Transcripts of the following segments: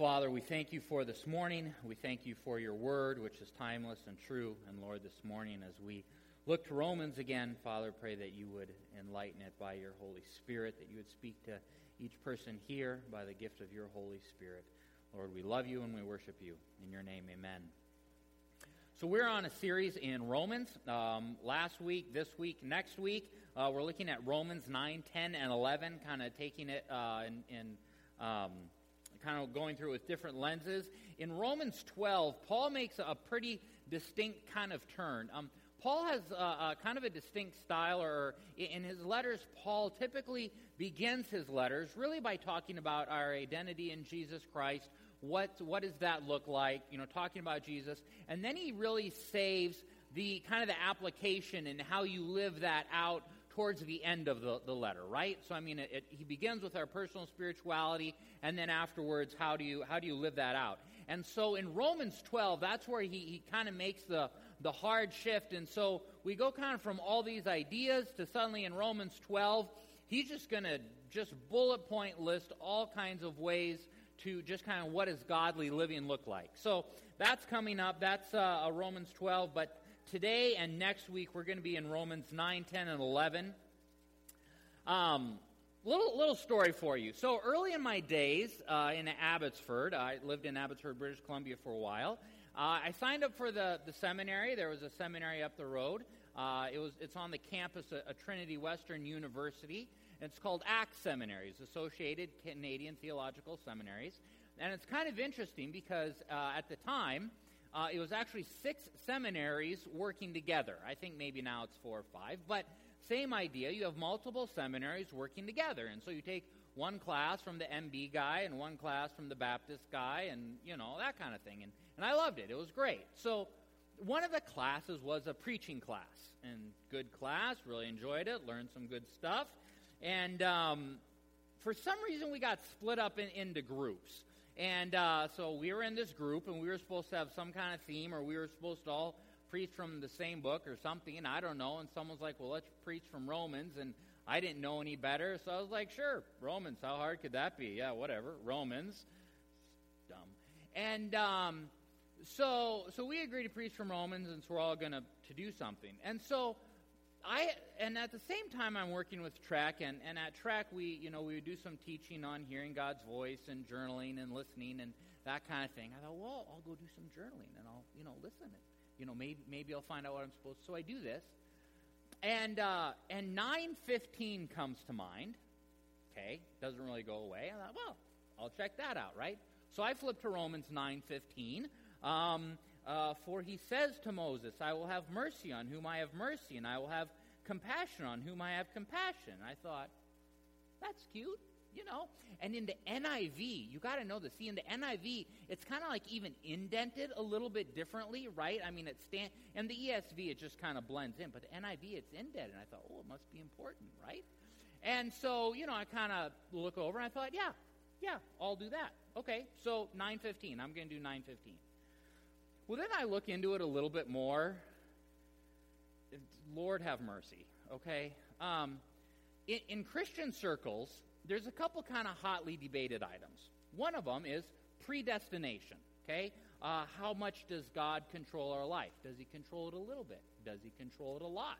Father, we thank you for this morning. We thank you for your word, which is timeless and true. And Lord, this morning, as we look to Romans again, Father, pray that you would enlighten it by your Holy Spirit, that you would speak to each person here by the gift of your Holy Spirit. Lord, we love you and we worship you. In your name, amen. So, we're on a series in Romans. Um, last week, this week, next week, uh, we're looking at Romans 9, 10, and 11, kind of taking it uh, in. in um, kind of going through with different lenses. In Romans 12, Paul makes a pretty distinct kind of turn. Um, Paul has uh, uh, kind of a distinct style, or in his letters, Paul typically begins his letters really by talking about our identity in Jesus Christ. What, what does that look like? You know, talking about Jesus. And then he really saves the kind of the application and how you live that out towards the end of the, the letter, right? So, I mean, it, it, he begins with our personal spirituality, and then afterwards, how do you, how do you live that out? And so in Romans 12, that's where he, he kind of makes the, the hard shift. And so we go kind of from all these ideas to suddenly in Romans 12, he's just going to just bullet point list all kinds of ways to just kind of what does godly living look like. So that's coming up. That's uh, Romans 12. But today and next week, we're going to be in Romans 9, 10, and 11. Um, little, little story for you. So, early in my days uh, in Abbotsford, I lived in Abbotsford, British Columbia for a while. Uh, I signed up for the, the seminary. There was a seminary up the road. Uh, it was, it's on the campus of Trinity Western University. It's called ACT Seminaries, Associated Canadian Theological Seminaries. And it's kind of interesting because uh, at the time, uh, it was actually six seminaries working together. I think maybe now it's four or five, but same idea. You have multiple seminaries working together. And so you take one class from the MB guy and one class from the Baptist guy and, you know, that kind of thing. And, and I loved it. It was great. So one of the classes was a preaching class. And good class, really enjoyed it, learned some good stuff. And um, for some reason, we got split up in, into groups. And uh, so we were in this group, and we were supposed to have some kind of theme, or we were supposed to all preach from the same book or something. I don't know. And someone's like, well, let's preach from Romans. And I didn't know any better. So I was like, sure, Romans. How hard could that be? Yeah, whatever. Romans. Dumb. And um, so, so we agreed to preach from Romans, and so we're all going to do something. And so I and at the same time I'm working with track and, and at track we you know we would do some teaching on hearing God's voice and journaling and listening and that kind of thing. I thought, well, I'll go do some journaling and I'll you know listen and you know maybe maybe I'll find out what I'm supposed to. So I do this, and uh, and nine fifteen comes to mind. Okay, doesn't really go away. I thought, well, I'll check that out, right? So I flip to Romans nine fifteen. Um, uh, for he says to Moses, I will have mercy on whom I have mercy, and I will have compassion on whom I have compassion. I thought, that's cute, you know. And in the NIV, you got to know this. See, in the NIV, it's kind of like even indented a little bit differently, right? I mean, it's stand and the ESV, it just kind of blends in, but the NIV, it's indented. And I thought, oh, it must be important, right? And so, you know, I kind of look over and I thought, yeah, yeah, I'll do that. Okay, so 915. I'm going to do 915. Well, then I look into it a little bit more. Lord have mercy, okay? Um, in, in Christian circles, there's a couple kind of hotly debated items. One of them is predestination, okay? Uh, how much does God control our life? Does He control it a little bit? Does He control it a lot?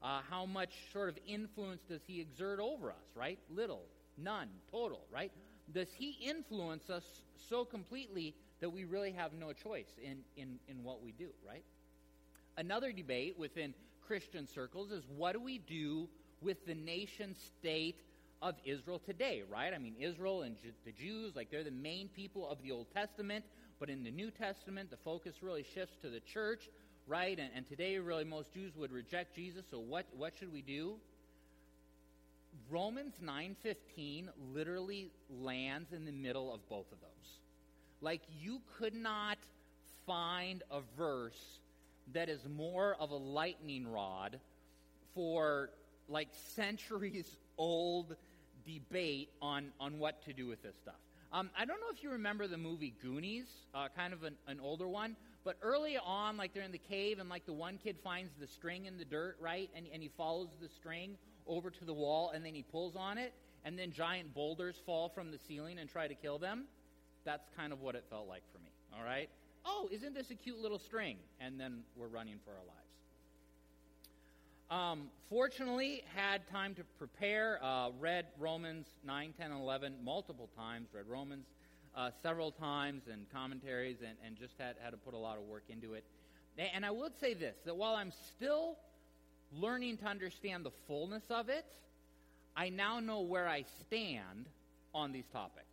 Uh, how much sort of influence does He exert over us, right? Little, none, total, right? Does He influence us so completely that we really have no choice in, in, in what we do, right? Another debate within Christian circles is what do we do with the nation state of Israel today, right? I mean, Israel and the Jews, like they're the main people of the Old Testament, but in the New Testament, the focus really shifts to the church, right? And, and today, really, most Jews would reject Jesus. So, what, what should we do? Romans 9:15 literally lands in the middle of both of those. Like, you could not find a verse that is more of a lightning rod for like centuries old debate on, on what to do with this stuff. Um, I don't know if you remember the movie Goonies, uh, kind of an, an older one, but early on, like they're in the cave and like the one kid finds the string in the dirt, right? And, and he follows the string over to the wall and then he pulls on it, and then giant boulders fall from the ceiling and try to kill them. That's kind of what it felt like for me, all right? Oh, isn't this a cute little string? And then we're running for our lives. Um, fortunately, had time to prepare. Uh, read Romans 9, 10, 11 multiple times. Read Romans uh, several times and commentaries, and, and just had, had to put a lot of work into it. And I would say this that while I'm still learning to understand the fullness of it, I now know where I stand on these topics.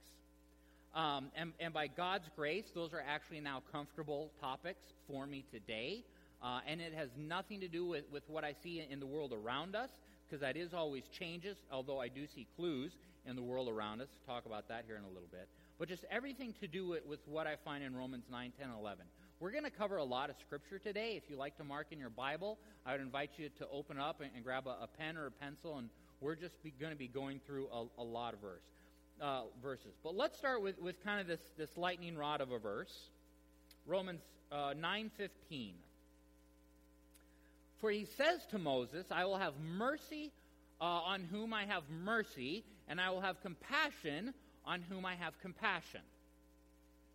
Um, and, and by God's grace, those are actually now comfortable topics for me today. Uh, and it has nothing to do with, with what I see in the world around us, because that is always changes, although I do see clues in the world around us. Talk about that here in a little bit. But just everything to do with, with what I find in Romans 9, 10, 11. We're going to cover a lot of scripture today. If you like to mark in your Bible, I would invite you to open up and, and grab a, a, pen or a pencil, and we're just going to be going through a, a lot of verse, uh, verses. But let's start with, with kind of this, this lightning rod of a verse. Romans uh, 9.15. For he says to Moses, I will have mercy uh, on whom I have mercy, and I will have compassion on whom I have compassion.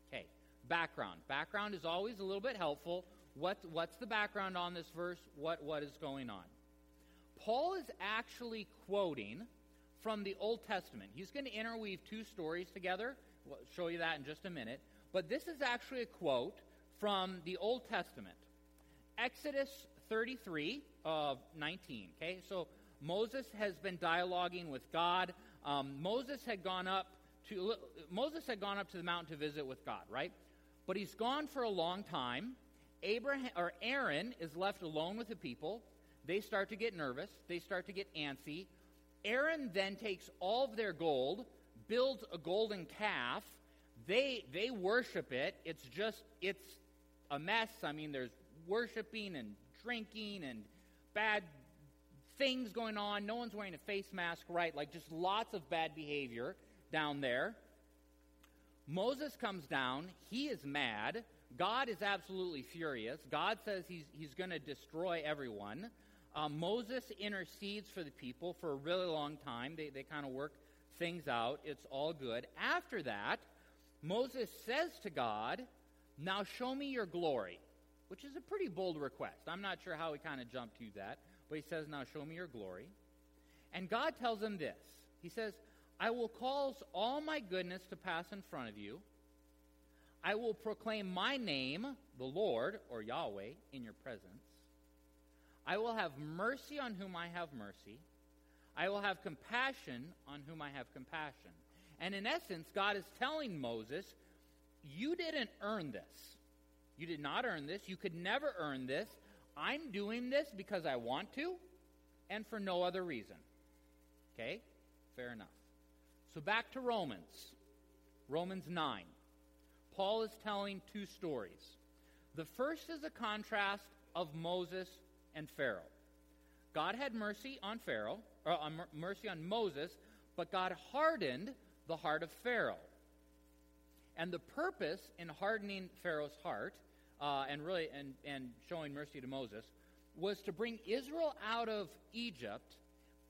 Okay, background. Background is always a little bit helpful. What, what's the background on this verse? What, what is going on? Paul is actually quoting from the Old Testament. He's going to interweave two stories together. We'll show you that in just a minute. But this is actually a quote from the Old Testament. Exodus 33 of 19. Okay, so Moses has been dialoguing with God. Um, Moses had gone up to Moses had gone up to the mountain to visit with God, right? But he's gone for a long time. Abraham or Aaron is left alone with the people. They start to get nervous. They start to get antsy. Aaron then takes all of their gold, builds a golden calf. They they worship it. It's just it's a mess. I mean, there's worshiping and drinking and bad things going on. No one's wearing a face mask, right? Like just lots of bad behavior down there. Moses comes down. He is mad. God is absolutely furious. God says he's, he's going to destroy everyone. Um, Moses intercedes for the people for a really long time. They, they kind of work things out. It's all good. After that, Moses says to God, Now show me your glory which is a pretty bold request. I'm not sure how he kind of jumped to that, but he says, Now show me your glory. And God tells him this He says, I will cause all my goodness to pass in front of you. I will proclaim my name, the Lord, or Yahweh, in your presence. I will have mercy on whom I have mercy. I will have compassion on whom I have compassion. And in essence, God is telling Moses, You didn't earn this. You did not earn this. You could never earn this. I'm doing this because I want to and for no other reason. Okay? Fair enough. So back to Romans. Romans 9. Paul is telling two stories. The first is a contrast of Moses and Pharaoh. God had mercy on Pharaoh, or uh, mercy on Moses, but God hardened the heart of Pharaoh. And the purpose in hardening Pharaoh's heart uh, and really and, and showing mercy to Moses was to bring Israel out of Egypt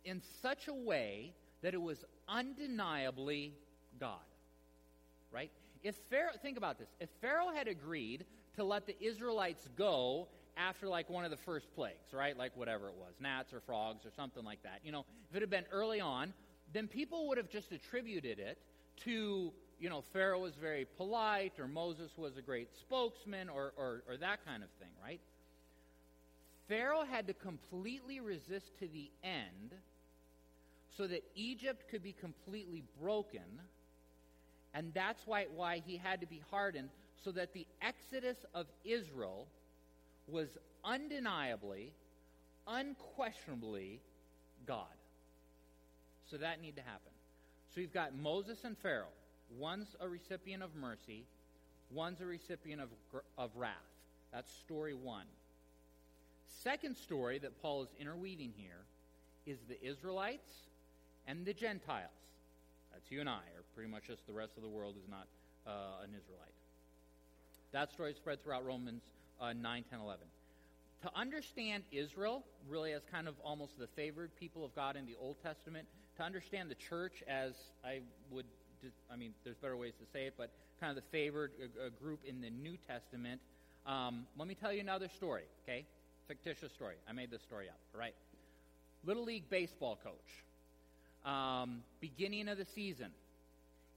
in such a way that it was undeniably God. Right? If Pharaoh, think about this. If Pharaoh had agreed to let the Israelites go after like one of the first plagues, right? Like whatever it was, gnats or frogs or something like that. You know, if it had been early on, then people would have just attributed it to you know, Pharaoh was very polite, or Moses was a great spokesman, or, or, or that kind of thing, right? Pharaoh had to completely resist to the end so that Egypt could be completely broken. And that's why, why he had to be hardened, so that the exodus of Israel was undeniably, unquestionably God. So that needed to happen. So you've got Moses and Pharaoh. One's a recipient of mercy, one's a recipient of, of wrath. That's story one. second story that Paul is interweaving here is the Israelites and the Gentiles. That's you and I, or pretty much just the rest of the world is not uh, an Israelite. That story is spread throughout Romans uh, 9, 10, 11. To understand Israel, really as kind of almost the favored people of God in the Old Testament, to understand the church as I would, I mean, there's better ways to say it, but kind of the favored uh, uh, group in the New Testament, um, let me tell you another story, okay? Fictitious story. I made this story up, all right? Little League baseball coach. Um, beginning of the season.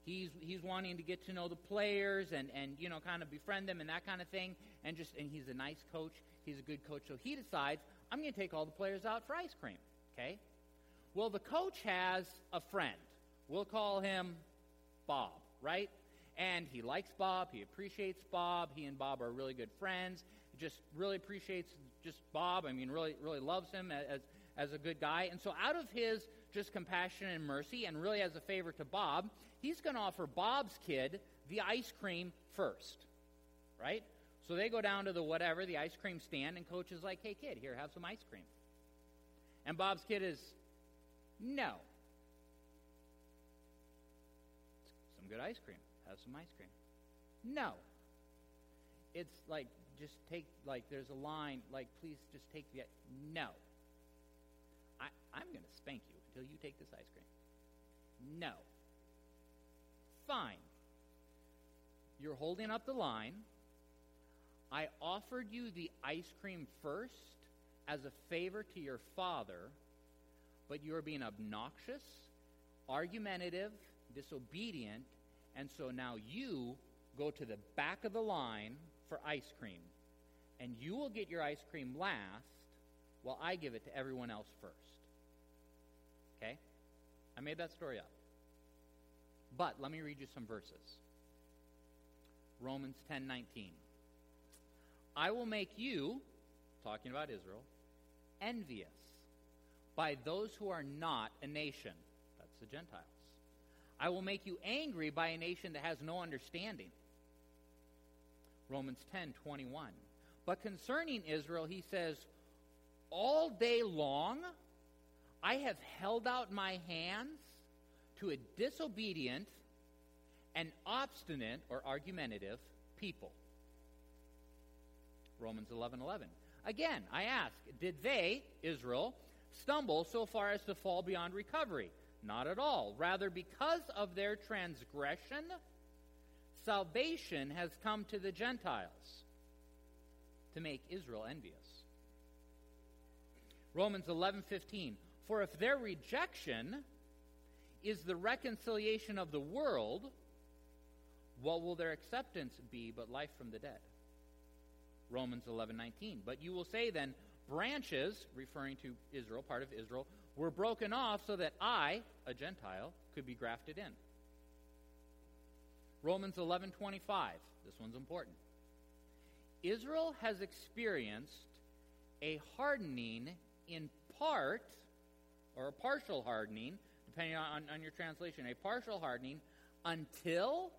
He's, he's wanting to get to know the players and, and, you know, kind of befriend them and that kind of thing. And just, and he's a nice coach. He's a good coach. So he decides, I'm going to take all the players out for ice cream, okay? Well, the coach has a friend. We'll call him Bob, right? And he likes Bob. He appreciates Bob. He and Bob are really good friends. Just really appreciates just Bob. I mean, really, really loves him as, as a good guy. And so, out of his just compassion and mercy, and really as a favor to Bob, he's going to offer Bob's kid the ice cream first, right? So they go down to the whatever, the ice cream stand, and coach is like, hey, kid, here, have some ice cream. And Bob's kid is, no. Some good ice cream have some ice cream. No. It's like, just take, like, there's a line, like, please just take the, no. I, I'm going to spank you you take this ice cream. No. Fine. You're holding up the line. I offered you the ice cream first as a favor to your father, but you're being obnoxious, argumentative, disobedient, and so now you go to the back of the line for ice cream. And you will get your ice cream last while I give it to everyone else first. Okay? I made that story up. But let me read you some verses. Romans 10:19. I will make you, talking about Israel, envious by those who are not a nation. That's the Gentiles. I will make you angry by a nation that has no understanding. Romans 10 21. But concerning Israel, he says, All day long I have held out my hands to a disobedient and obstinate or argumentative people. Romans 11 11. Again, I ask, did they, Israel, stumble so far as to fall beyond recovery? Not at all. Rather, because of their transgression, salvation has come to the Gentiles to make Israel envious. Romans 11:15 For if their rejection is the reconciliation of the world, what will their acceptance be but life from the dead? Romans 11:19 But you will say then branches referring to Israel, part of Israel, were broken off so that I, a Gentile, could be grafted in. Romans 11:25. This one's important. Israel has experienced a hardening in part or a partial hardening, depending on, on your translation, a partial hardening until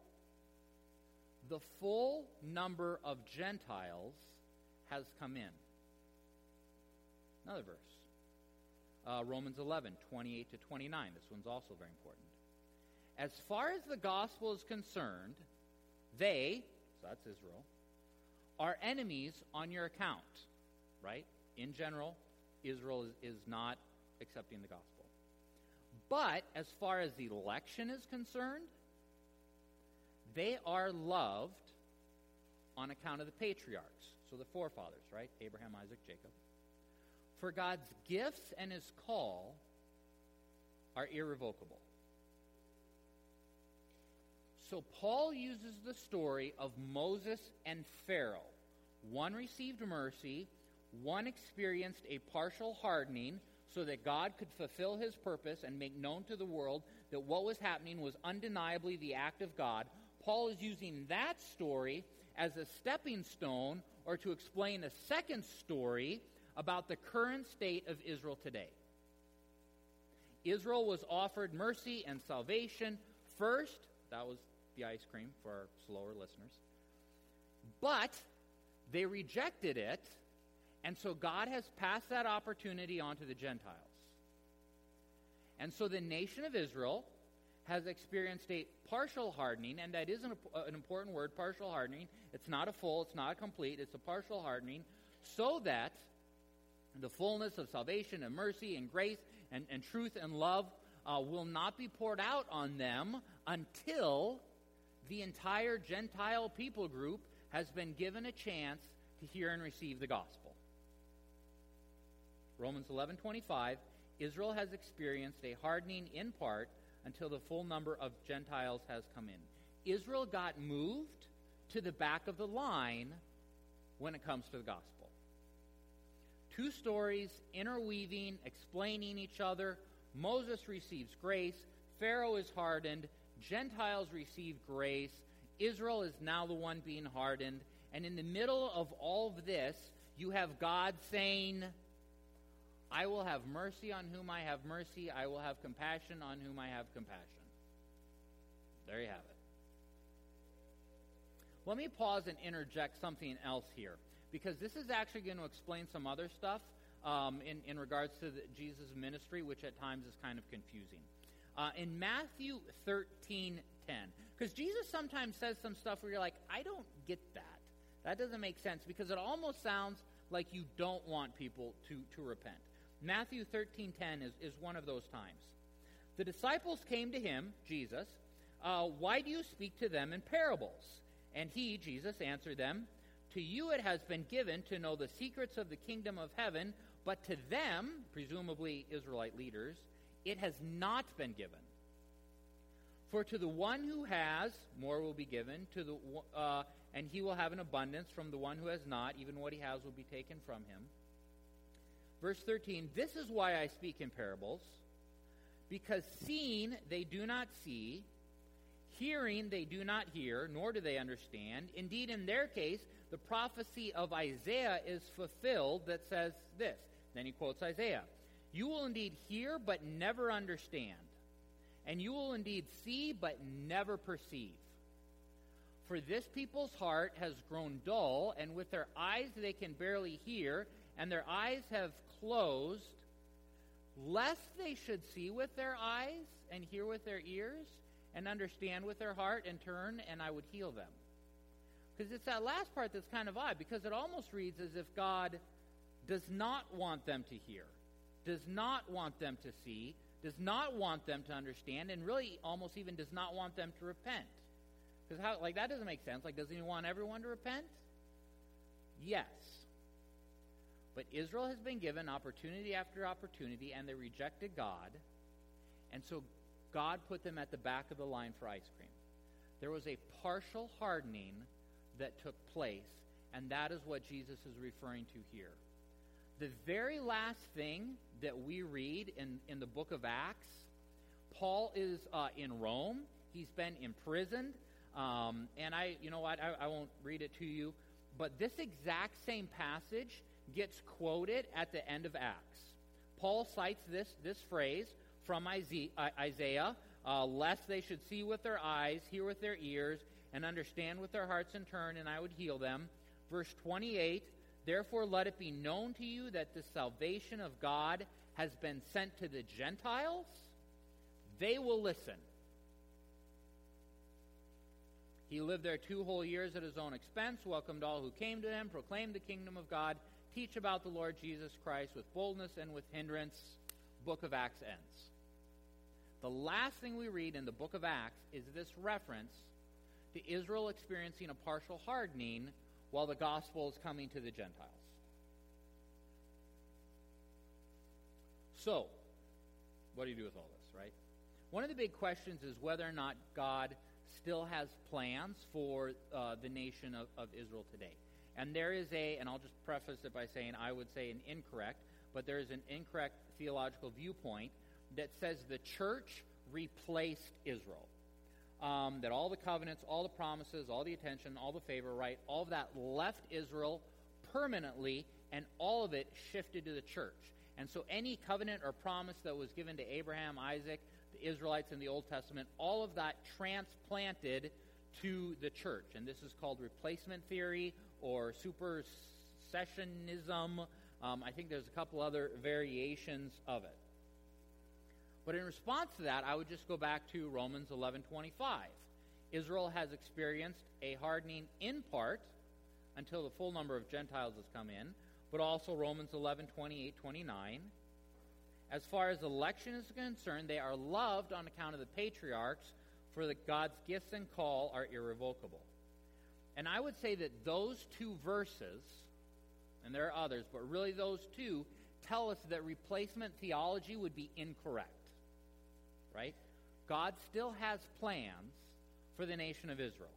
the full number of Gentiles has come in. Another verse uh, Romans 11, 28 to 29. This one's also very important. As far as the gospel is concerned, they, so that's Israel, are enemies on your account, right? In general, Israel is, is not accepting the gospel. But as far as election is concerned, they are loved on account of the patriarchs. So the forefathers, right? Abraham, Isaac, Jacob. For God's gifts and his call are irrevocable. So Paul uses the story of Moses and Pharaoh. One received mercy, one experienced a partial hardening so that God could fulfill his purpose and make known to the world that what was happening was undeniably the act of God. Paul is using that story as a stepping stone or to explain a second story about the current state of Israel today. Israel was offered mercy and salvation first. That was the ice cream for our slower listeners. But they rejected it, And so God has passed that opportunity on to the Gentiles. And so the nation of Israel has experienced a partial hardening, and that is an, an, important word, partial hardening. It's not a full, it's not a complete, it's a partial hardening, so that the fullness of salvation and mercy and grace and, and truth and love uh, will not be poured out on them until the entire Gentile people group has been given a chance to hear and receive the gospel. Romans 11:25 Israel has experienced a hardening in part until the full number of Gentiles has come in. Israel got moved to the back of the line when it comes to the gospel. Two stories interweaving, explaining each other. Moses receives grace, Pharaoh is hardened, Gentiles receive grace, Israel is now the one being hardened, and in the middle of all of this, you have God saying, I will have mercy on whom I have mercy. I will have compassion on whom I have compassion. There you have it. Let me pause and interject something else here, because this is actually going to explain some other stuff um, in, in regards to the, Jesus' ministry, which at times is kind of confusing. Uh, in Matthew 13 10, because Jesus sometimes says some stuff where you're like, I don't get that. That doesn't make sense, because it almost sounds like you don't want people to, to repent. Matthew 13:10 is, is one of those times. The disciples came to him, Jesus, uh, why do you speak to them in parables? And he, Jesus, answered them, To you it has been given to know the secrets of the kingdom of heaven, but to them, presumably Israelite leaders, it has not been given. For to the one who has, more will be given, to the, uh, and he will have an abundance. From the one who has not, even what he has will be taken from him. Verse 13 This is why I speak in parables, because seeing they do not see, hearing they do not hear, nor do they understand. Indeed, in their case, the prophecy of Isaiah is fulfilled that says this. Then he quotes Isaiah You will indeed hear, but never understand. And you will indeed see, but never perceive. For this people's heart has grown dull, and with their eyes they can barely hear, and their eyes have closed, lest they should see with their eyes and hear with their ears and understand with their heart and turn, and I would heal them. Because it's that last part that's kind of odd, because it almost reads as if God does not want them to hear, does not want them to see, does not want them to understand, and really almost even does not want them to repent. Because how like that doesn't make sense. Like, doesn't he want everyone to repent? Yes. But Israel has been given opportunity after opportunity, and they rejected God. And so God put them at the back of the line for ice cream. There was a partial hardening that took place, and that is what Jesus is referring to here. The very last thing that we read in, in the book of Acts, Paul is uh, in Rome. He's been imprisoned. Um, and I, you know what, I, I won't read it to you. But this exact same passage gets quoted at the end of Acts. Paul cites this, this phrase from Isaiah uh, lest they should see with their eyes, hear with their ears, and understand with their hearts and turn, and I would heal them. Verse 28 Therefore, let it be known to you that the salvation of God has been sent to the Gentiles. They will listen. He lived there two whole years at his own expense, welcomed all who came to him, proclaimed the kingdom of God, teach about the Lord Jesus Christ with boldness and with hindrance, book of Acts ends. The last thing we read in the book of Acts is this reference to Israel experiencing a partial hardening while the gospel is coming to the Gentiles. So, what do you do with all this, right? One of the big questions is whether or not God still has plans for uh, the nation of, of Israel today. And there is a, and I'll just preface it by saying I would say an incorrect, but there is an incorrect theological viewpoint that says the church replaced Israel. Um, that all the covenants, all the promises, all the attention, all the favor, right, all of that left Israel permanently, and all of it shifted to the church. And so any covenant or promise that was given to Abraham, Isaac, the Israelites in the Old Testament, all of that transplanted to the church. And this is called replacement theory or super secessionism. Um, I think there's a couple other variations of it. But in response to that, I would just go back to Romans 11:25. Israel has experienced a hardening in part until the full number of Gentiles has come in, but also Romans 11:28, 29. As far as election is concerned, they are loved on account of the patriarchs, for that God's gifts and call are irrevocable. And I would say that those two verses, and there are others, but really those two tell us that replacement theology would be incorrect. Right? God still has plans for the nation of Israel.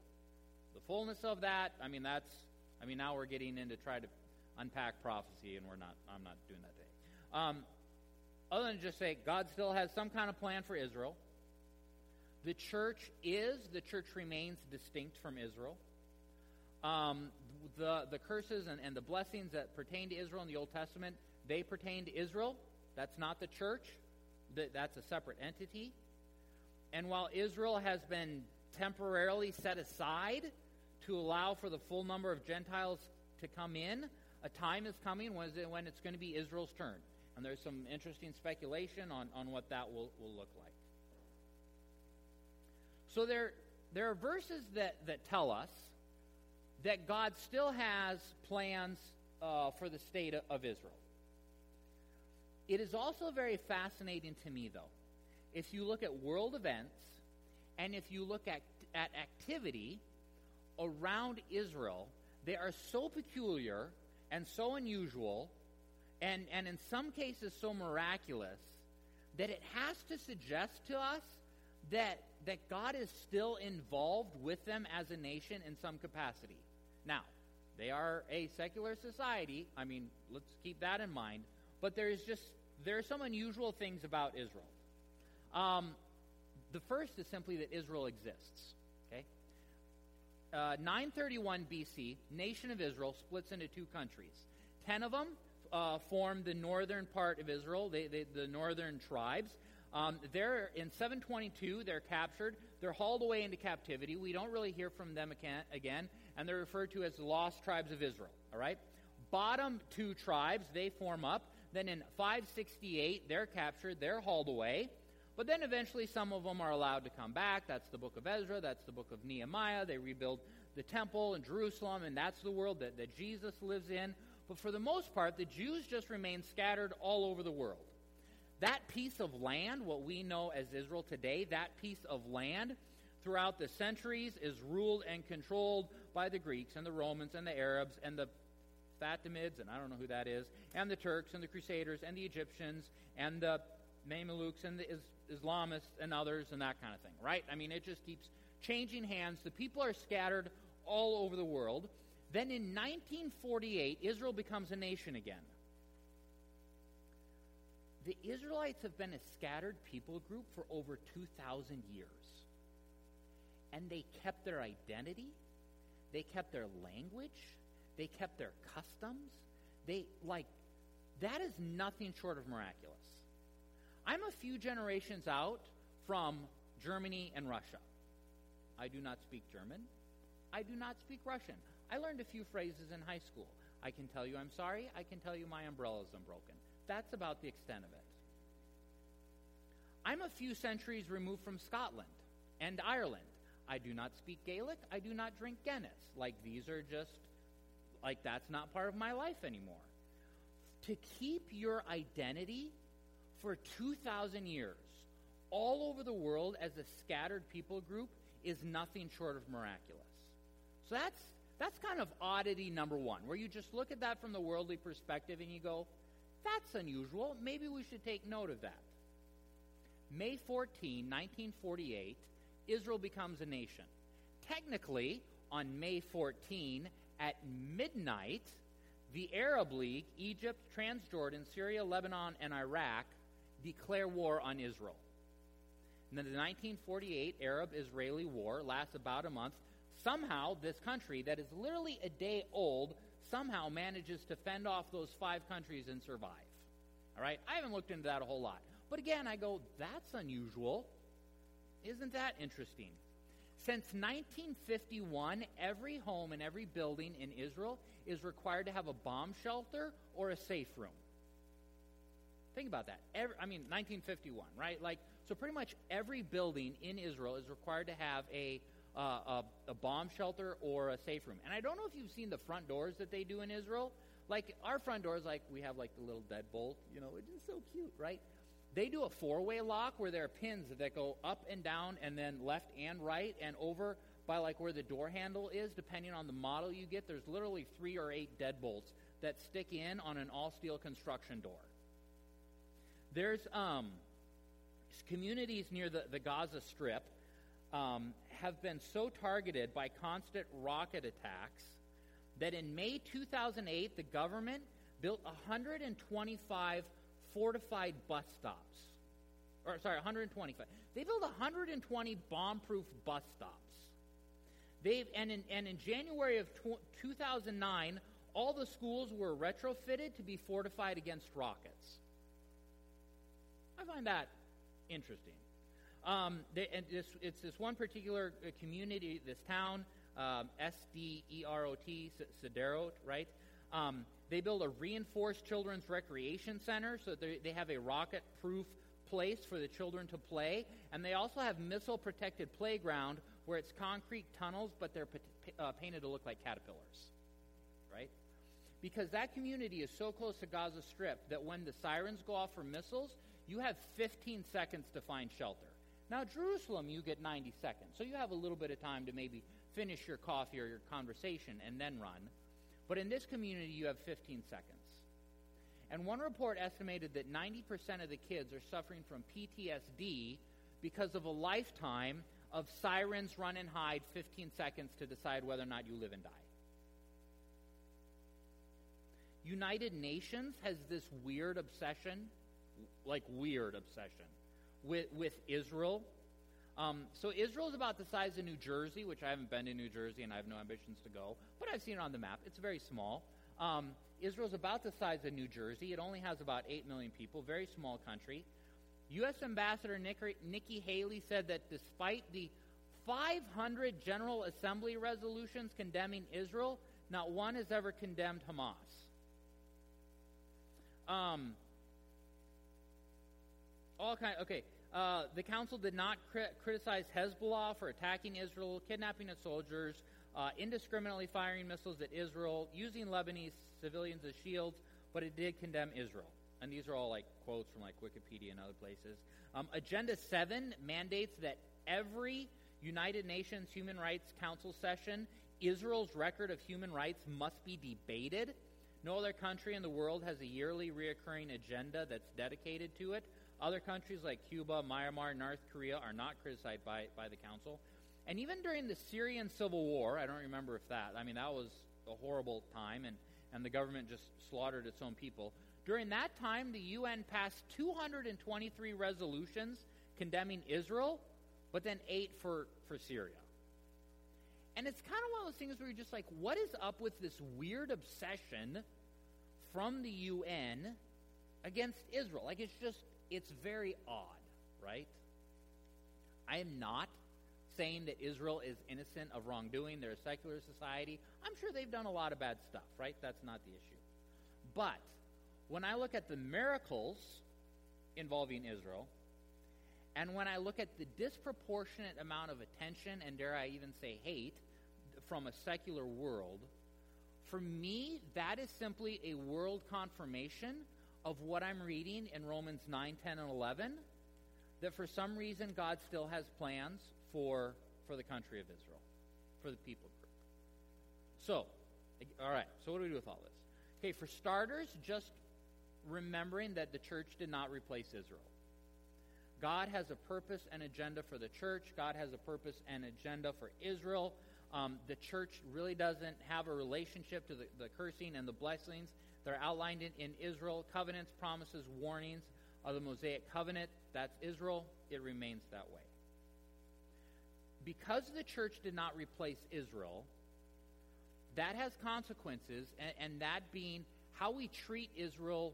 The fullness of that, I mean, that's, I mean, now we're getting into try to unpack prophecy, and we're not, I'm not doing that today. Um, other than just say God still has some kind of plan for Israel. The church is, the church remains distinct from Israel. Um, the, the curses and, and the blessings that pertain to Israel in the Old Testament, they pertain to Israel. That's not the church. That, that's a separate entity. And while Israel has been temporarily set aside to allow for the full number of Gentiles to come in, a time is coming when it's going to be Israel's turn. And there's some interesting speculation on, on what that will, will look like. So there, there are verses that, that tell us that God still has plans uh, for the state of Israel. It is also very fascinating to me, though, if you look at world events and if you look at, at activity around Israel, they are so peculiar and so unusual and, and in some cases so miraculous that it has to suggest to us that, that God is still involved with them as a nation in some capacity. Now, they are a secular society. I mean, let's keep that in mind. But there is just there are some unusual things about Israel. Um, the first is simply that Israel exists. Okay, uh, 931 BC, nation of Israel splits into two countries. Ten of them uh, form the northern part of Israel, they, they, the northern tribes. Um, they're in 722. They're captured. They're hauled away into captivity. We don't really hear from them again, and they're referred to as the lost tribes of Israel. All right. Bottom two tribes they form up. Then in 568 they're captured. They're hauled away. But then eventually some of them are allowed to come back. That's the book of Ezra. That's the book of Nehemiah. They rebuild the temple in Jerusalem, and that's the world that, that Jesus lives in. But for the most part, the Jews just remain scattered all over the world. That piece of land, what we know as Israel today, that piece of land throughout the centuries is ruled and controlled by the Greeks and the Romans and the Arabs and the Fatimids, and I don't know who that is, and the Turks and the Crusaders and the Egyptians and the Mamelukes and the Islamists and others and that kind of thing, right? I mean, it just keeps changing hands. The people are scattered all over the world. Then in 1948, Israel becomes a nation again. The Israelites have been a scattered people group for over 2,000 years. And they kept their identity, they kept their language, they kept their customs. They, like, that is nothing short of miraculous. I'm a few generations out from Germany and Russia. I do not speak German. I do not speak Russian. I learned a few phrases in high school. I can tell you I'm sorry. I can tell you my umbrella is unbroken. That's about the extent of it. I'm a few centuries removed from Scotland and Ireland. I do not speak Gaelic. I do not drink Guinness. Like, these are just, like, that's not part of my life anymore. To keep your identity for 2,000 years all over the world as a scattered people group is nothing short of miraculous. So that's, that's kind of oddity number one, where you just look at that from the worldly perspective and you go, that's unusual. Maybe we should take note of that. May 14, 1948, Israel becomes a nation. Technically, on May 14, at midnight, the Arab League, Egypt, Transjordan, Syria, Lebanon, and Iraq declare war on Israel. And then the 1948 Arab Israeli war lasts about a month. Somehow, this country that is literally a day old somehow manages to fend off those five countries and survive. All right? I haven't looked into that a whole lot. But again, I go, that's unusual. Isn't that interesting? Since 1951, every home and every building in Israel is required to have a bomb shelter or a safe room. Think about that. Every, I mean, 1951, right? Like, so pretty much every building in Israel is required to have a, uh, a, a bomb shelter or a safe room. And I don't know if you've seen the front doors that they do in Israel. Like our front doors, like we have like the little deadbolt, you know, which is so cute, right? They do a four-way lock where there are pins that go up and down and then left and right and over by like where the door handle is, depending on the model you get. There's literally three or eight deadbolts that stick in on an all-steel construction door. There's um, communities near the, the Gaza Strip um, have been so targeted by constant rocket attacks that in May 2008, the government built 125 fortified bus stops. Or, sorry, 125. They built 120 bomb proof bus stops. They've, and, in, and in January of tw- 2009, all the schools were retrofitted to be fortified against rockets. I find that interesting. Um, they, and this, it's this one particular uh, community, this town, um, S D E R O T, Sderot, right? Um, they build a reinforced children's recreation center so they, they have a rocket proof place for the children to play. And they also have missile protected playground where it's concrete tunnels, but they're uh, painted to look like caterpillars, right? Because that community is so close to Gaza Strip that when the sirens go off for missiles, you have 15 seconds to find shelter. Now, Jerusalem, you get 90 seconds. So you have a little bit of time to maybe finish your coffee or your conversation and then run. But in this community, you have 15 seconds. And one report estimated that 90% of the kids are suffering from PTSD because of a lifetime of sirens run and hide 15 seconds to decide whether or not you live and die. United Nations has this weird obsession, like weird obsession, with, with Israel um, so Israel is about the size of New Jersey, which I haven't been to New Jersey and I have no ambitions to go, but I've seen it on the map. It's very small. Um, Israel is about the size of New Jersey. It only has about 8 million people, very small country. U.S. Ambassador Nikki Haley said that despite the 500 General Assembly resolutions condemning Israel, not one has ever condemned Hamas. Um, all kind. Okay, uh, the council did not cri- criticize Hezbollah for attacking Israel, kidnapping its soldiers, uh, indiscriminately firing missiles at Israel, using Lebanese civilians as shields, but it did condemn Israel. And these are all like quotes from like Wikipedia and other places. Um, Agenda 7 mandates that every United Nations Human Rights Council session, Israel's record of human rights must be debated. No other country in the world has a yearly reoccurring agenda that's dedicated to it. Other countries like Cuba, Myanmar, North Korea are not criticized by, by the Council. And even during the Syrian civil war, I don't remember if that, I mean, that was a horrible time, and, and the government just slaughtered its own people. During that time, the UN passed 223 resolutions condemning Israel, but then eight for, for Syria. And it's kind of one of those things where you're just like, what is up with this weird obsession from the UN against Israel? Like, it's just it's very odd, right? I am not saying that Israel is innocent of wrongdoing. They're a secular society. I'm sure they've done a lot of bad stuff, right? That's not the issue. But when I look at the miracles involving Israel, and when I look at the disproportionate amount of attention, and dare I even say hate, from a secular world, for me, that is simply a world confirmation of what I'm reading in Romans 9, 10, and 11 that for some reason God still has plans for, for the country of Israel, for the people group. So, all right, so what do we do with all this? Okay, for starters, just remembering that the church did not replace Israel. God has a purpose and agenda for the church. God has a purpose and agenda for Israel. Um, the church really doesn't have a relationship to the, the cursing and the blessings they're outlined in, in Israel. Covenants, promises, warnings of the Mosaic covenant. That's Israel. It remains that way. Because the church did not replace Israel, that has consequences, and, and that being how we treat Israel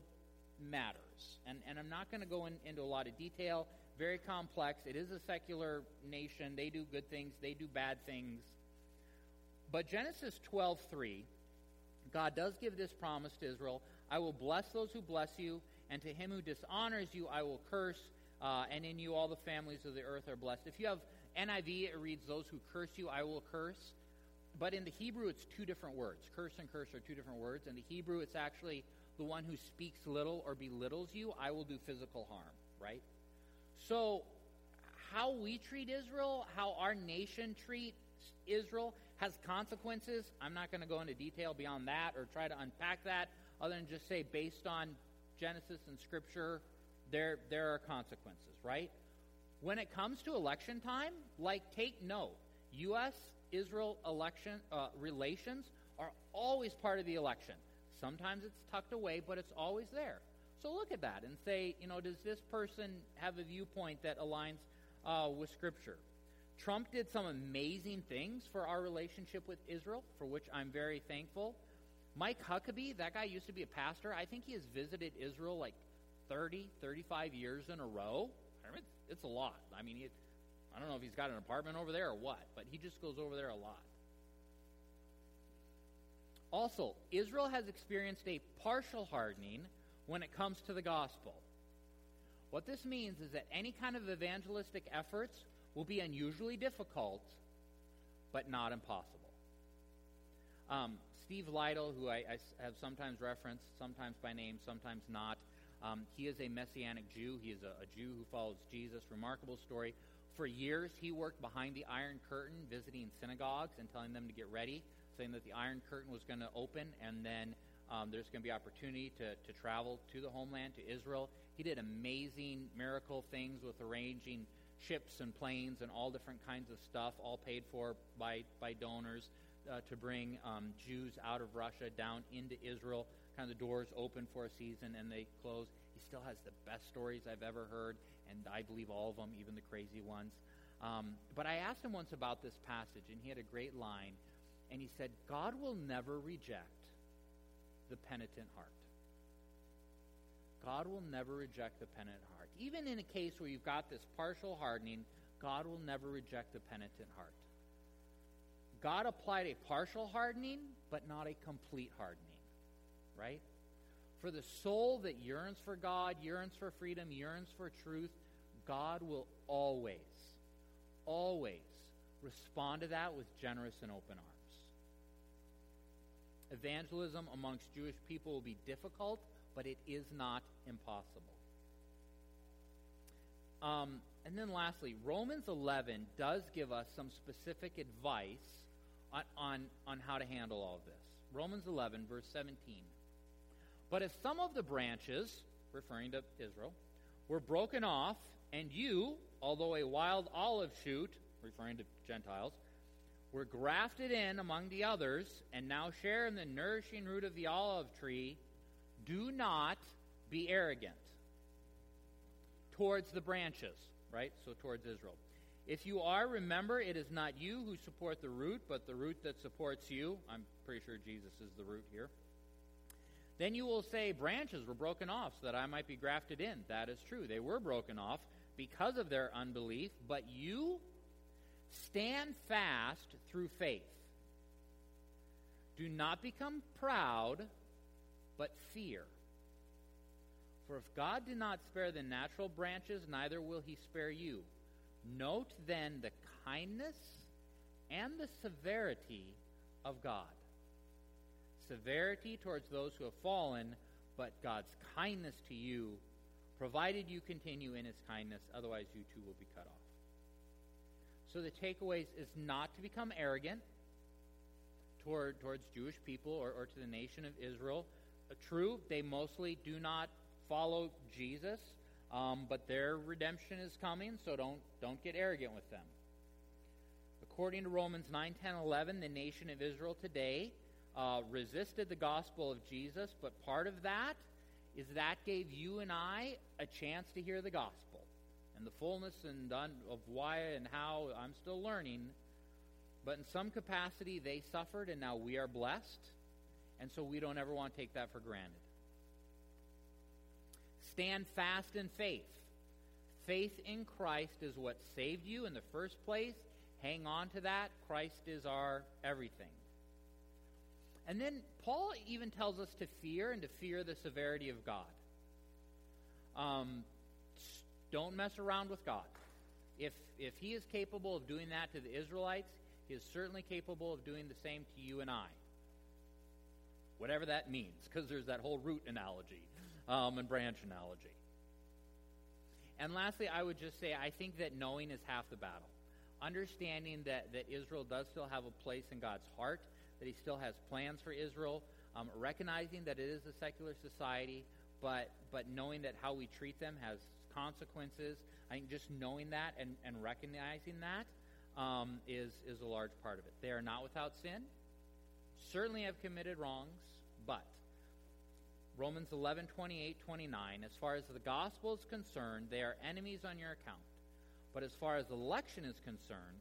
matters. And, and I'm not going to go in, into a lot of detail. very complex. It is a secular nation. They do good things, they do bad things. But Genesis 12:3, God does give this promise to Israel, I will bless those who bless you, and to him who dishonors you I will curse, uh, and in you all the families of the earth are blessed. If you have NIV, it reads, Those who curse you, I will curse. But in the Hebrew, it's two different words. Curse and curse are two different words. In the Hebrew, it's actually the one who speaks little or belittles you, I will do physical harm, right? So, how we treat Israel, how our nation treats Israel, has consequences. I'm not going to go into detail beyond that or try to unpack that, other than just say, based on Genesis and Scripture, there, there are consequences, right? When it comes to election time, like take note, U.S. Israel election uh, relations are always part of the election. Sometimes it's tucked away, but it's always there. So look at that and say, you know, does this person have a viewpoint that aligns uh, with Scripture? Trump did some amazing things for our relationship with Israel, for which I'm very thankful. Mike Huckabee, that guy used to be a pastor. I think he has visited Israel like 30, 35 years in a row. It's a lot. I mean, he, I don't know if he's got an apartment over there or what, but he just goes over there a lot. Also, Israel has experienced a partial hardening when it comes to the gospel. What this means is that any kind of evangelistic efforts will be unusually difficult, but not impossible. Um, Steve Lightle, who I, I, have sometimes referenced, sometimes by name, sometimes not, um, he is a Messianic Jew. He is a, a Jew who follows Jesus. Remarkable story. For years, he worked behind the Iron Curtain, visiting synagogues and telling them to get ready, saying that the Iron Curtain was going to open and then um, there's going to be opportunity to, to travel to the homeland, to Israel. He did amazing miracle things with arranging ships and planes and all different kinds of stuff, all paid for by, by donors uh, to bring um, Jews out of Russia down into Israel. Kind of the doors open for a season and they close. He still has the best stories I've ever heard, and I believe all of them, even the crazy ones. Um, but I asked him once about this passage, and he had a great line. And he said, God will never reject the penitent heart. God will never reject the penitent heart. Even in a case where you've got this partial hardening, God will never reject a penitent heart. God applied a partial hardening, but not a complete hardening. Right? For the soul that yearns for God, yearns for freedom, yearns for truth, God will always, always respond to that with generous and open arms. Evangelism amongst Jewish people will be difficult, but it is not impossible. Um, and then lastly, Romans 11 does give us some specific advice on, on, on how to handle all of this. Romans 11, verse 17. But if some of the branches, referring to Israel, were broken off, and you, although a wild olive shoot, referring to Gentiles, were grafted in among the others and now share in the nourishing root of the olive tree, do not be arrogant towards the branches, right? So towards Israel. If you are, remember, it is not you who support the root, but the root that supports you. I'm pretty sure Jesus is the root here. Then you will say, Branches were broken off so that I might be grafted in. That is true. They were broken off because of their unbelief, but you Stand fast through faith. Do not become proud, but fear. For if God did not spare the natural branches, neither will he spare you. Note then the kindness and the severity of God. Severity towards those who have fallen, but God's kindness to you, provided you continue in his kindness, otherwise you too will be cut off. So the takeaways is not to become arrogant toward, towards Jewish people or, or to the nation of Israel. Uh, true, they mostly do not follow Jesus, um, but their redemption is coming, so don't, don't get arrogant with them. According to Romans 9, 10, 11, the nation of Israel today uh, resisted the gospel of Jesus, but part of that is that gave you and I a chance to hear the gospel and the fullness and of why and how I'm still learning. But in some capacity, they suffered, and now we are blessed. And so we don't ever want to take that for granted. Stand fast in faith. faith in Christ is what saved you in the first place. Hang on to that. Christ is our everything. And then Paul even tells us to fear and to fear the severity of God. Um, don't mess around with God. If, if he is capable of doing that to the Israelites, he is certainly capable of doing the same to you and I. Whatever that means, because there's that whole root analogy um, and branch analogy. And lastly, I would just say I think that knowing is half the battle. Understanding that, that Israel does still have a place in God's heart, that He still has plans for Israel, um, recognizing that it is a secular society, but, but knowing that how we treat them has consequences. I think just knowing that and, and recognizing that um, is is a large part of it. They are not without sin, certainly have committed wrongs, Romans 11, 28, 29, as far as the gospel is concerned, they are enemies on your account. But as far as election is concerned,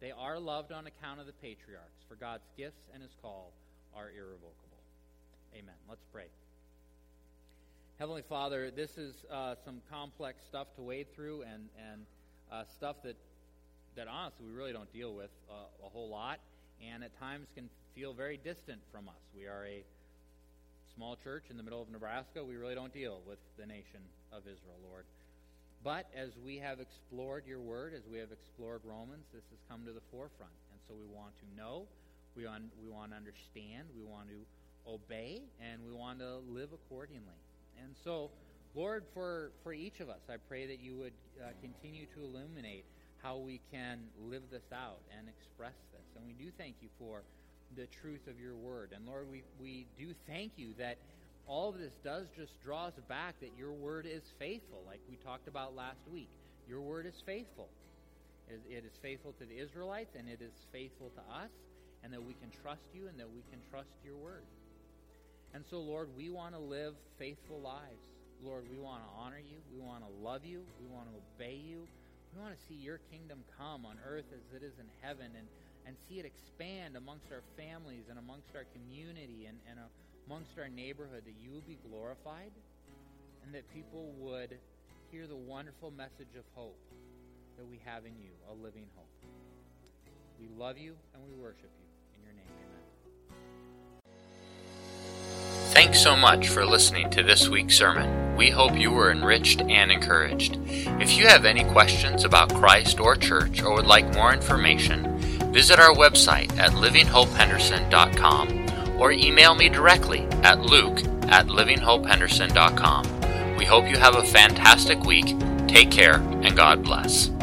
they are loved on account of the patriarchs, for God's gifts and his call are irrevocable. Amen. Let's pray. Heavenly Father, this is uh, some complex stuff to wade through and, and uh, stuff that, that honestly we really don't deal with uh, a whole lot and at times can feel very distant from us. We are a small church in the middle of Nebraska. We really don't deal with the nation of Israel, Lord. But as we have explored your word, as we have explored Romans, this has come to the forefront. And so we want to know, we want, we want to understand, we want to obey, and we want to live accordingly. And so, Lord, for, for each of us, I pray that you would uh, continue to illuminate how we can live this out and express this. And we do thank you for the truth of your word. And Lord, we, we do thank you that all of this does just draw us back that your word is faithful, like we talked about last week. Your word is faithful. It is faithful to the Israelites, and it is faithful to us, and that we can trust you and that we can trust your word. And so, Lord, we want to live faithful lives. Lord, we want to honor you. We want to love you. We want to obey you. We want to see your kingdom come on earth as it is in heaven and, and see it expand amongst our families and amongst our community and, and amongst our neighborhood, that you would be glorified and that people would hear the wonderful message of hope that we have in you, a living hope. We love you and we worship you. In your name, amen. Thanks so much for listening to this week's sermon. We hope you were enriched and encouraged. If you have any questions about Christ or church or would like more information, visit our website at livinghopehenderson.com or email me directly at luke at livinghopehenderson.com. We hope you have a fantastic week. Take care and God bless.